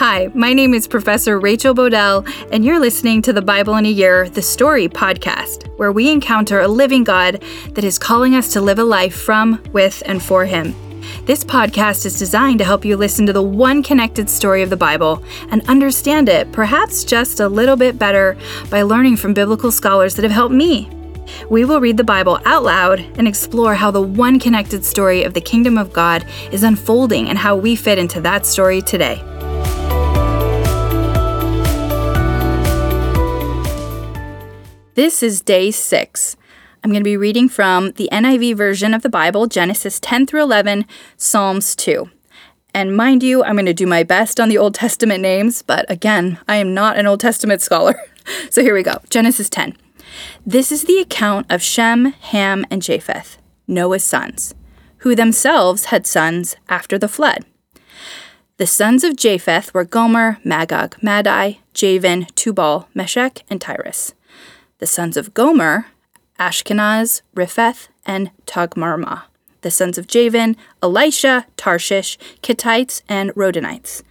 Hi, my name is Professor Rachel Bodell, and you're listening to the Bible in a Year, the Story podcast, where we encounter a living God that is calling us to live a life from, with, and for Him. This podcast is designed to help you listen to the one connected story of the Bible and understand it, perhaps just a little bit better, by learning from biblical scholars that have helped me. We will read the Bible out loud and explore how the one connected story of the kingdom of God is unfolding and how we fit into that story today. This is day six. I'm going to be reading from the NIV version of the Bible, Genesis 10 through 11, Psalms 2. And mind you, I'm going to do my best on the Old Testament names, but again, I am not an Old Testament scholar. so here we go Genesis 10. This is the account of Shem, Ham, and Japheth, Noah's sons, who themselves had sons after the flood. The sons of Japheth were Gomer, Magog, Madai, Javan, Tubal, Meshech, and Tiras. The sons of Gomer, Ashkenaz, Ripheth, and Togarmah. The sons of Javan, Elisha, Tarshish, Kittites, and Rodanites.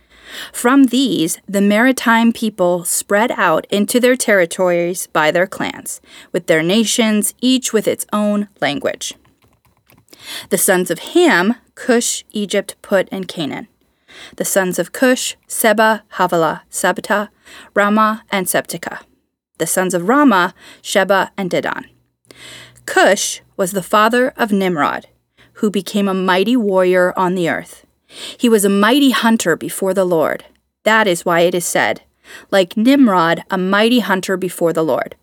From these, the maritime people spread out into their territories by their clans, with their nations, each with its own language. The sons of Ham, Cush, Egypt, Put, and Canaan. The sons of Cush, Seba, Havilah, Sabta, Raamah, and Sabteka the sons of Raamah, Sheba, and Dedan. Cush was the father of Nimrod, who became a mighty warrior on the earth. He was a mighty hunter before the Lord. That is why it is said, like Nimrod, a mighty hunter before the Lord.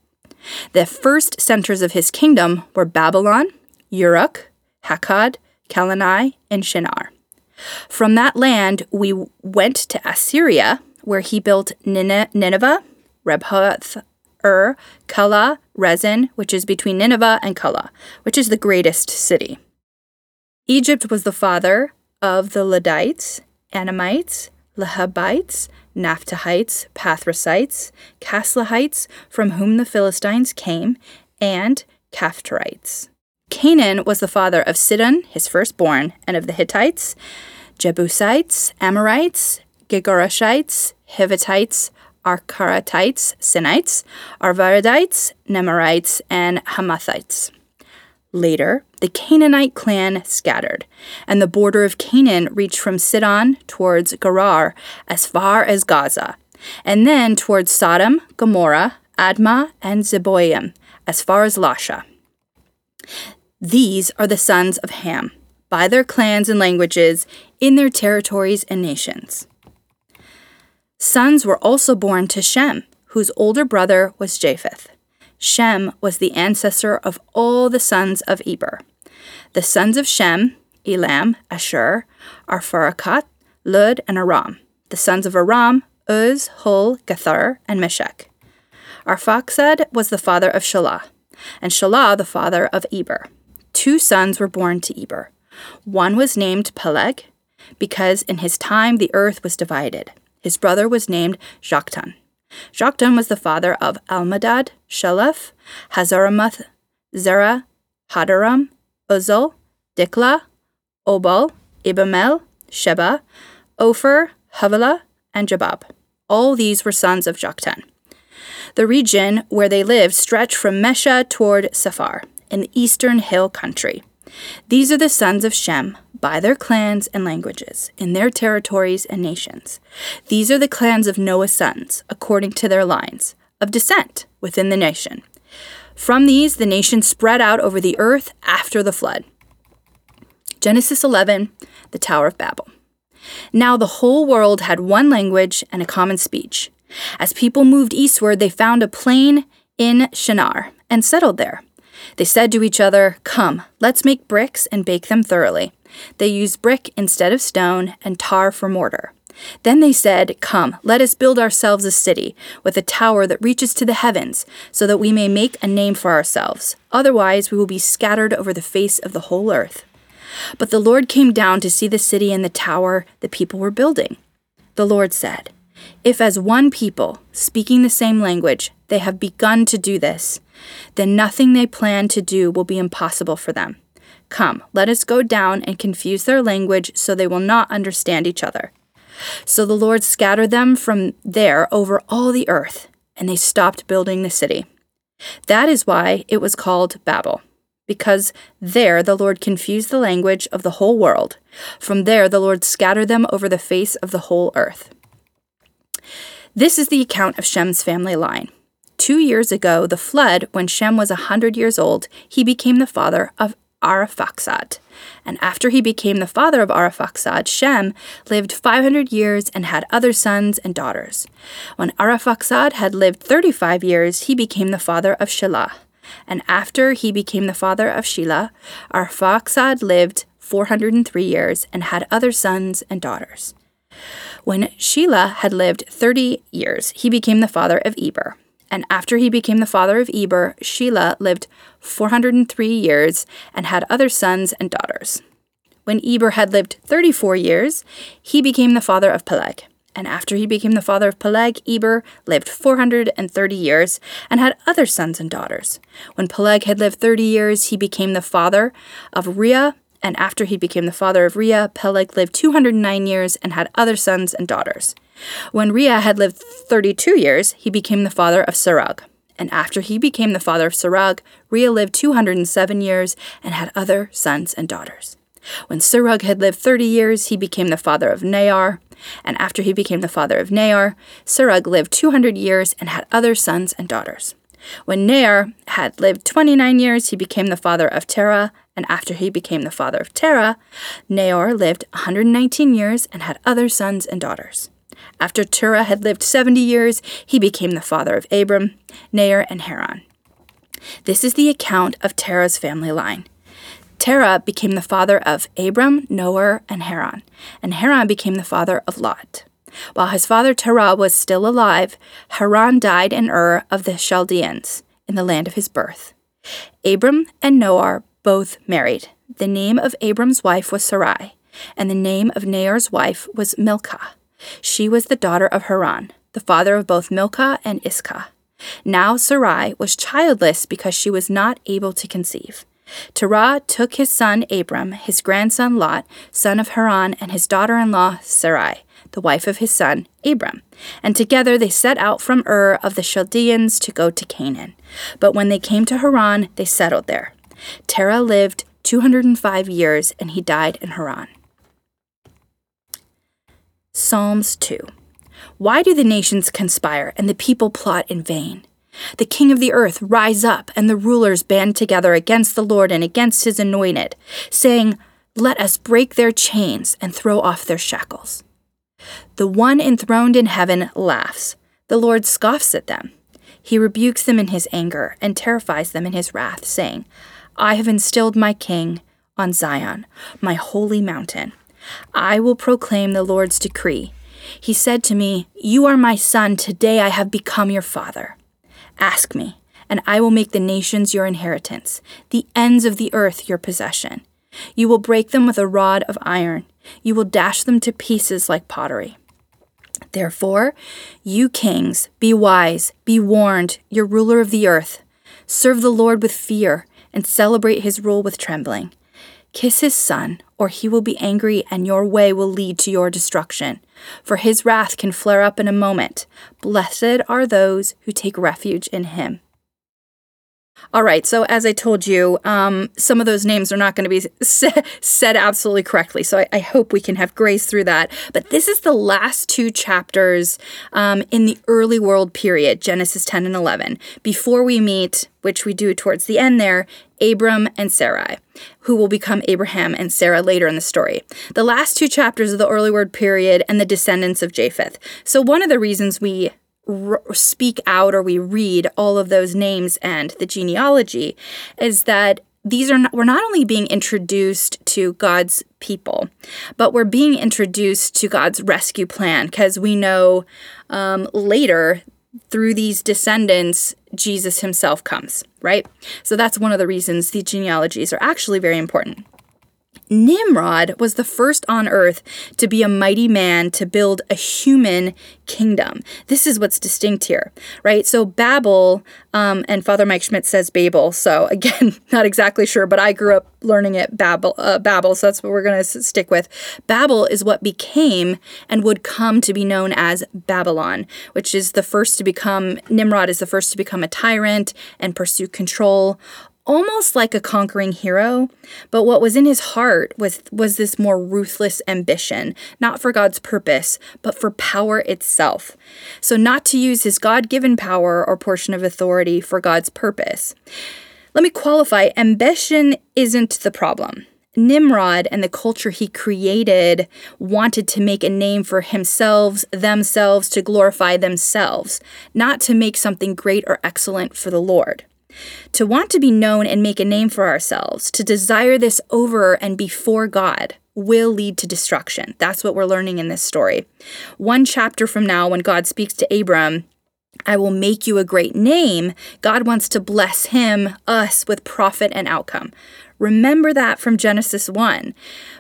The first centers of his kingdom were Babylon, Uruk, Akkad, Kalneh, and Shinar. From that land, we went to Assyria, where he built Nineveh, Rebhoth Ur, Calah, Resen, which is between Nineveh and Calah, which is the greatest city. Egypt was the father of the Ladites, Anamites, Lehabites, Naphtahites, Pathrusites, Caslahites, from whom the Philistines came, and Caphtorites. Canaan was the father of Sidon, his firstborn, and of the Hittites, Jebusites, Amorites, Girgashites, Hivitites, Arkaratites, Sinites, Arvadites, Nemarites, and Hamathites. Later, the Canaanite clan scattered, and the border of Canaan reached from Sidon towards Gerar as far as Gaza, and then towards Sodom, Gomorrah, Admah, and Zeboim as far as Lasha. These are the sons of Ham, by their clans and languages, in their territories and nations. Sons were also born to Shem, whose older brother was Japheth. Shem was the ancestor of all the sons of Eber. The sons of Shem, Elam, Ashur, Arphaxad, Lud, and Aram. The sons of Aram, Uz, Hul, Gether, and Meshech. Arphaxad was the father of Shelah, and Shelah the father of Eber. Two sons were born to Eber. One was named Peleg, because in his time the earth was divided. His brother was named Joktan. Joktan was the father of Almadad, Sheleph, Hazaramath, Zerah, Hadaram, Uzal, Diklah, Obal, Ibamel, Sheba, Ophir, Havilah, and Jobab. All these were sons of Joktan. The region where they lived stretched from Mesha toward Safar, in the eastern hill country. These are the sons of Shem, by their clans and languages, in their territories and nations. These are the clans of Noah's sons, according to their lines of descent within the nation. From these, the nation spread out over the earth after the flood. Genesis 11, the Tower of Babel. Now the whole world had one language and a common speech. As people moved eastward, they found a plain in Shinar and settled there. They said to each other, Come, let's make bricks and bake them thoroughly. They used brick instead of stone and tar for mortar. Then they said, Come, let us build ourselves a city with a tower that reaches to the heavens, so that we may make a name for ourselves. Otherwise, we will be scattered over the face of the whole earth. But the Lord came down to see the city and the tower the people were building. The Lord said, If as one people, speaking the same language, they have begun to do this, then nothing they plan to do will be impossible for them. Come, let us go down and confuse their language so they will not understand each other. So the Lord scattered them from there over all the earth, and they stopped building the city. That is why it was called Babel, because there the Lord confused the language of the whole world. From there the Lord scattered them over the face of the whole earth. This is the account of Shem's family line. Two years ago, the flood, when Shem was a hundred years old, he became the father of Arphaxad. And after he became the father of Arphaxad, Shem lived 500 years and had other sons and daughters. When Arphaxad had lived 35 years, he became the father of Shelah. And after he became the father of Shelah, Arphaxad lived 403 years and had other sons and daughters. When Shelah had lived 30 years, he became the father of Eber. And after he became the father of Eber, Shelah lived 403 years and had other sons and daughters. When Eber had lived 34 years, he became the father of Peleg. And after he became the father of Peleg, Eber lived 430 years and had other sons and daughters. When Peleg had lived 30 years, he became the father of Reu. And after he became the father of Reu, Peleg lived 209 years and had other sons and daughters. When Reu had lived 32 years, he became the father of Serug. And after he became the father of Serug, Reu lived 207 years and had other sons and daughters. When Serug had lived 30 years, he became the father of Nahor. And after he became the father of Nahor, Serug lived 200 years and had other sons and daughters. When Nahor had lived 29 years, he became the father of Terah. And after he became the father of Terah, Nahor lived 119 years and had other sons and daughters. After Terah had lived 70 years, he became the father of Abram, Nahor, and Haran. This is the account of Terah's family line. Terah became the father of Abram, Nahor, and Haran, and Haran became the father of Lot. While his father Terah was still alive, Haran died in Ur of the Chaldeans, in the land of his birth. Abram and Nahor both married. The name of Abram's wife was Sarai, and the name of Nahor's wife was Milcah. She was the daughter of Haran, the father of both Milcah and Iscah. Now Sarai was childless because she was not able to conceive. Terah took his son Abram, his grandson Lot, son of Haran, and his daughter in law Sarai, the wife of his son Abram, and together they set out from Ur of the Chaldeans to go to Canaan. But when they came to Haran, they settled there. Terah lived 205 years, and he died in Haran. Psalms 2 Why do the nations conspire and the people plot in vain? The king of the earth rise up, and the rulers band together against the Lord and against his anointed, saying, Let us break their chains and throw off their shackles. The one enthroned in heaven laughs. The Lord scoffs at them. He rebukes them in his anger and terrifies them in his wrath, saying, I have instilled my king on Zion, my holy mountain. I will proclaim the Lord's decree. He said to me, You are my son, today I have become your father. Ask me, and I will make the nations your inheritance, the ends of the earth your possession. You will break them with a rod of iron, you will dash them to pieces like pottery. Therefore, you kings, be wise, be warned, your ruler of the earth. Serve the Lord with fear, and celebrate his rule with trembling. Kiss his son, or he will be angry, and your way will lead to your destruction. For his wrath can flare up in a moment. Blessed are those who take refuge in him. All right, so as I told you, um, some of those names are not going to be said absolutely correctly. So I, I, hope we can have grace through that. But this is the last two chapters um, in the early world period, Genesis 10 and 11, before we meet, which we do towards the end there, Abram and Sarai, who will become Abraham and Sarah later in the story. The last two chapters of the early world period and the descendants of Japheth. So one of the reasons we r- speak out or we read all of those names and the genealogy is that these are not, we're not only being introduced to God's people, but we're being introduced to God's rescue plan because we know um, later through these descendants, Jesus himself comes, right? So that's one of the reasons the genealogies are actually very important. Nimrod was the first on earth to be a mighty man to build a human kingdom. This is what's distinct here, right? So Babel, um, and Father Mike Schmitz says Babel. So again, not exactly sure, but I grew up learning it Babel, uh, Babel. So that's what we're going to stick with. Babel is what became and would come to be known as Babylon, which is the first to become, Nimrod is the first to become a tyrant and pursue control almost like a conquering hero, but what was in his heart was was this more ruthless ambition, not for God's purpose, but for power itself. So not to use his God-given power or portion of authority for God's purpose. Let me qualify, ambition isn't the problem. Nimrod and the culture he created wanted to make a name for himself, themselves, to glorify themselves, not to make something great or excellent for the Lord. To want to be known and make a name for ourselves, to desire this over and before God, will lead to destruction. That's what we're learning in this story. One chapter from now, when God speaks to Abram, I will make you a great name. God wants to bless him, us, with profit and outcome. Remember that from Genesis 1.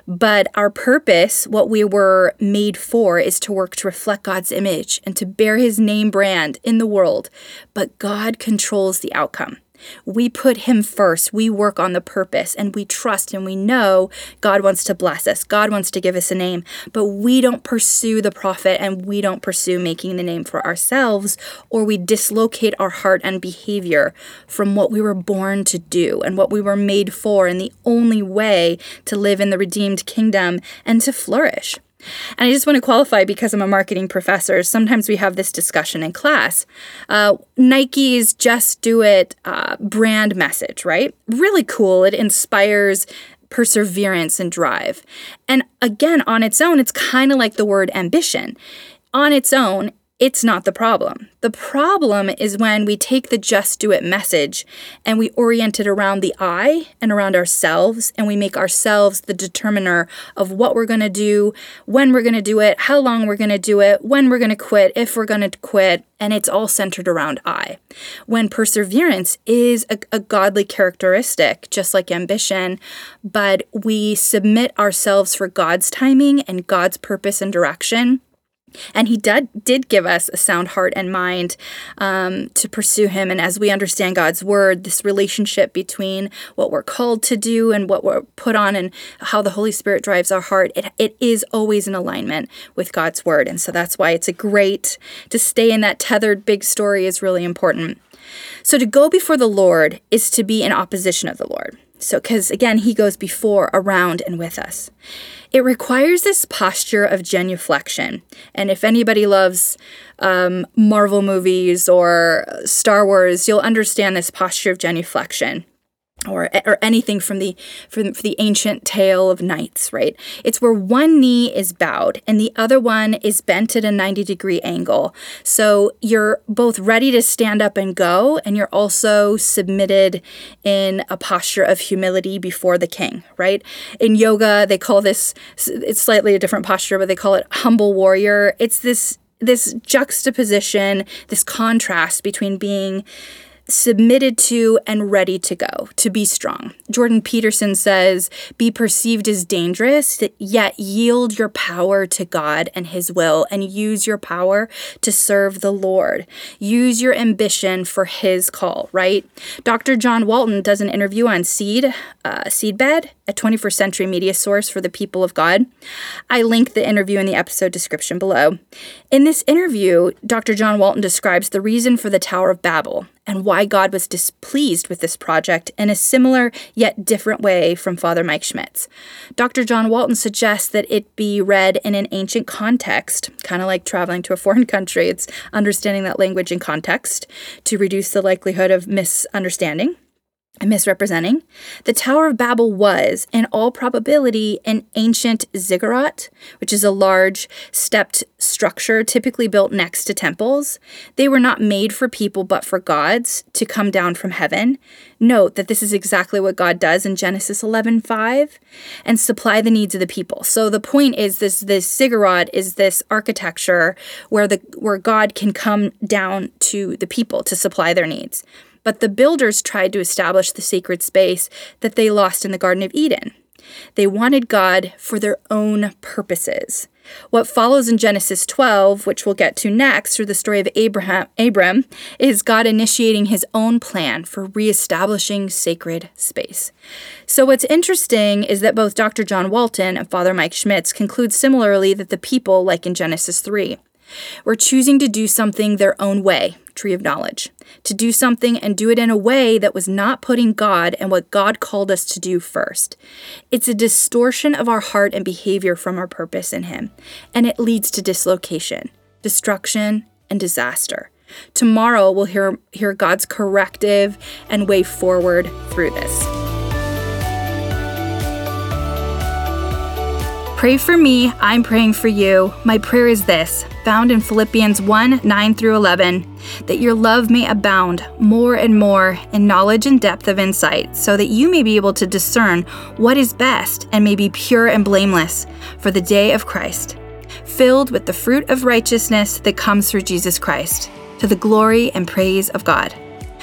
But our purpose, what we were made for, is to work to reflect God's image and to bear his name brand in the world. But God controls the outcome. We put Him first. We work on the purpose and we trust and we know God wants to bless us. God wants to give us a name, but we don't pursue the profit and we don't pursue making the name for ourselves, or we dislocate our heart and behavior from what we were born to do and what we were made for, and the only way to live in the redeemed kingdom and to flourish. And I just want to qualify because I'm a marketing professor. Sometimes we have this discussion in class. Uh, Nike's Just Do It uh, brand message, right? Really cool. It inspires perseverance and drive. And again, on its own, it's kind of like the word ambition. On its own, it's not the problem. The problem is when we take the just do it message and we orient it around the I and around ourselves, and we make ourselves the determiner of what we're going to do, when we're going to do it, how long we're going to do it, when we're going to quit, if we're going to quit, and it's all centered around I. When perseverance is a, a godly characteristic, just like ambition, but we submit ourselves for God's timing and God's purpose and direction and he did, did give us a sound heart and mind um, to pursue him. And as we understand God's word, this relationship between what we're called to do and what we're put on and how the Holy Spirit drives our heart, it, it is always in alignment with God's word. And so that's why it's a great to stay in that tethered big story is really important. So to go before the Lord is to be in opposition of the Lord. So, because again, he goes before, around, and with us. It requires this posture of genuflection. And if anybody loves um, Marvel movies or Star Wars, you'll understand this posture of genuflection or or anything from the from the ancient tale of knights, right? It's where one knee is bowed and the other one is bent at a 90 degree angle. So you're both ready to stand up and go and you're also submitted in a posture of humility before the king, right? In yoga, they call this it's slightly a different posture, but they call it humble warrior. It's this this juxtaposition, this contrast between being submitted to and ready to go, to be strong. Jordan Peterson says, Be perceived as dangerous, yet yield your power to God and His will and use your power to serve the Lord. Use your ambition for His call, right? Dr. John Walton does an interview on seed, uh, seedbed, a 21st century media source for the people of God. I link the interview in the episode description below. In this interview, Dr. John Walton describes the reason for the Tower of Babel and why God was displeased with this project in a similar yet different way from Father Mike Schmitz. Dr. John Walton suggests that it be read in an ancient context, kind of like traveling to a foreign country. It's understanding that language in context to reduce the likelihood of misunderstanding misrepresenting. The Tower of Babel was, in all probability, an ancient ziggurat, which is a large stepped structure typically built next to temples. They were not made for people but for gods to come down from heaven. Note that this is exactly what God does in Genesis 11:5 and supply the needs of the people. So the point is this this ziggurat is this architecture where the where God can come down to the people to supply their needs. But the builders tried to establish the sacred space that they lost in the Garden of Eden. They wanted God for their own purposes. What follows in Genesis 12, which we'll get to next through the story of Abraham, Abram, is God initiating his own plan for reestablishing sacred space. So, what's interesting is that both Dr. John Walton and Father Mike Schmitz conclude similarly that the people, like in Genesis 3, were choosing to do something their own way, tree of knowledge, to do something and do it in a way that was not putting God and what God called us to do first. It's a distortion of our heart and behavior from our purpose in Him, and it leads to dislocation, destruction, and disaster. Tomorrow we'll hear, hear God's corrective and way forward through this. Pray for me, I'm praying for you. My prayer is this, found in Philippians 1 9 through 11, that your love may abound more and more in knowledge and depth of insight, so that you may be able to discern what is best and may be pure and blameless for the day of Christ, filled with the fruit of righteousness that comes through Jesus Christ, to the glory and praise of God.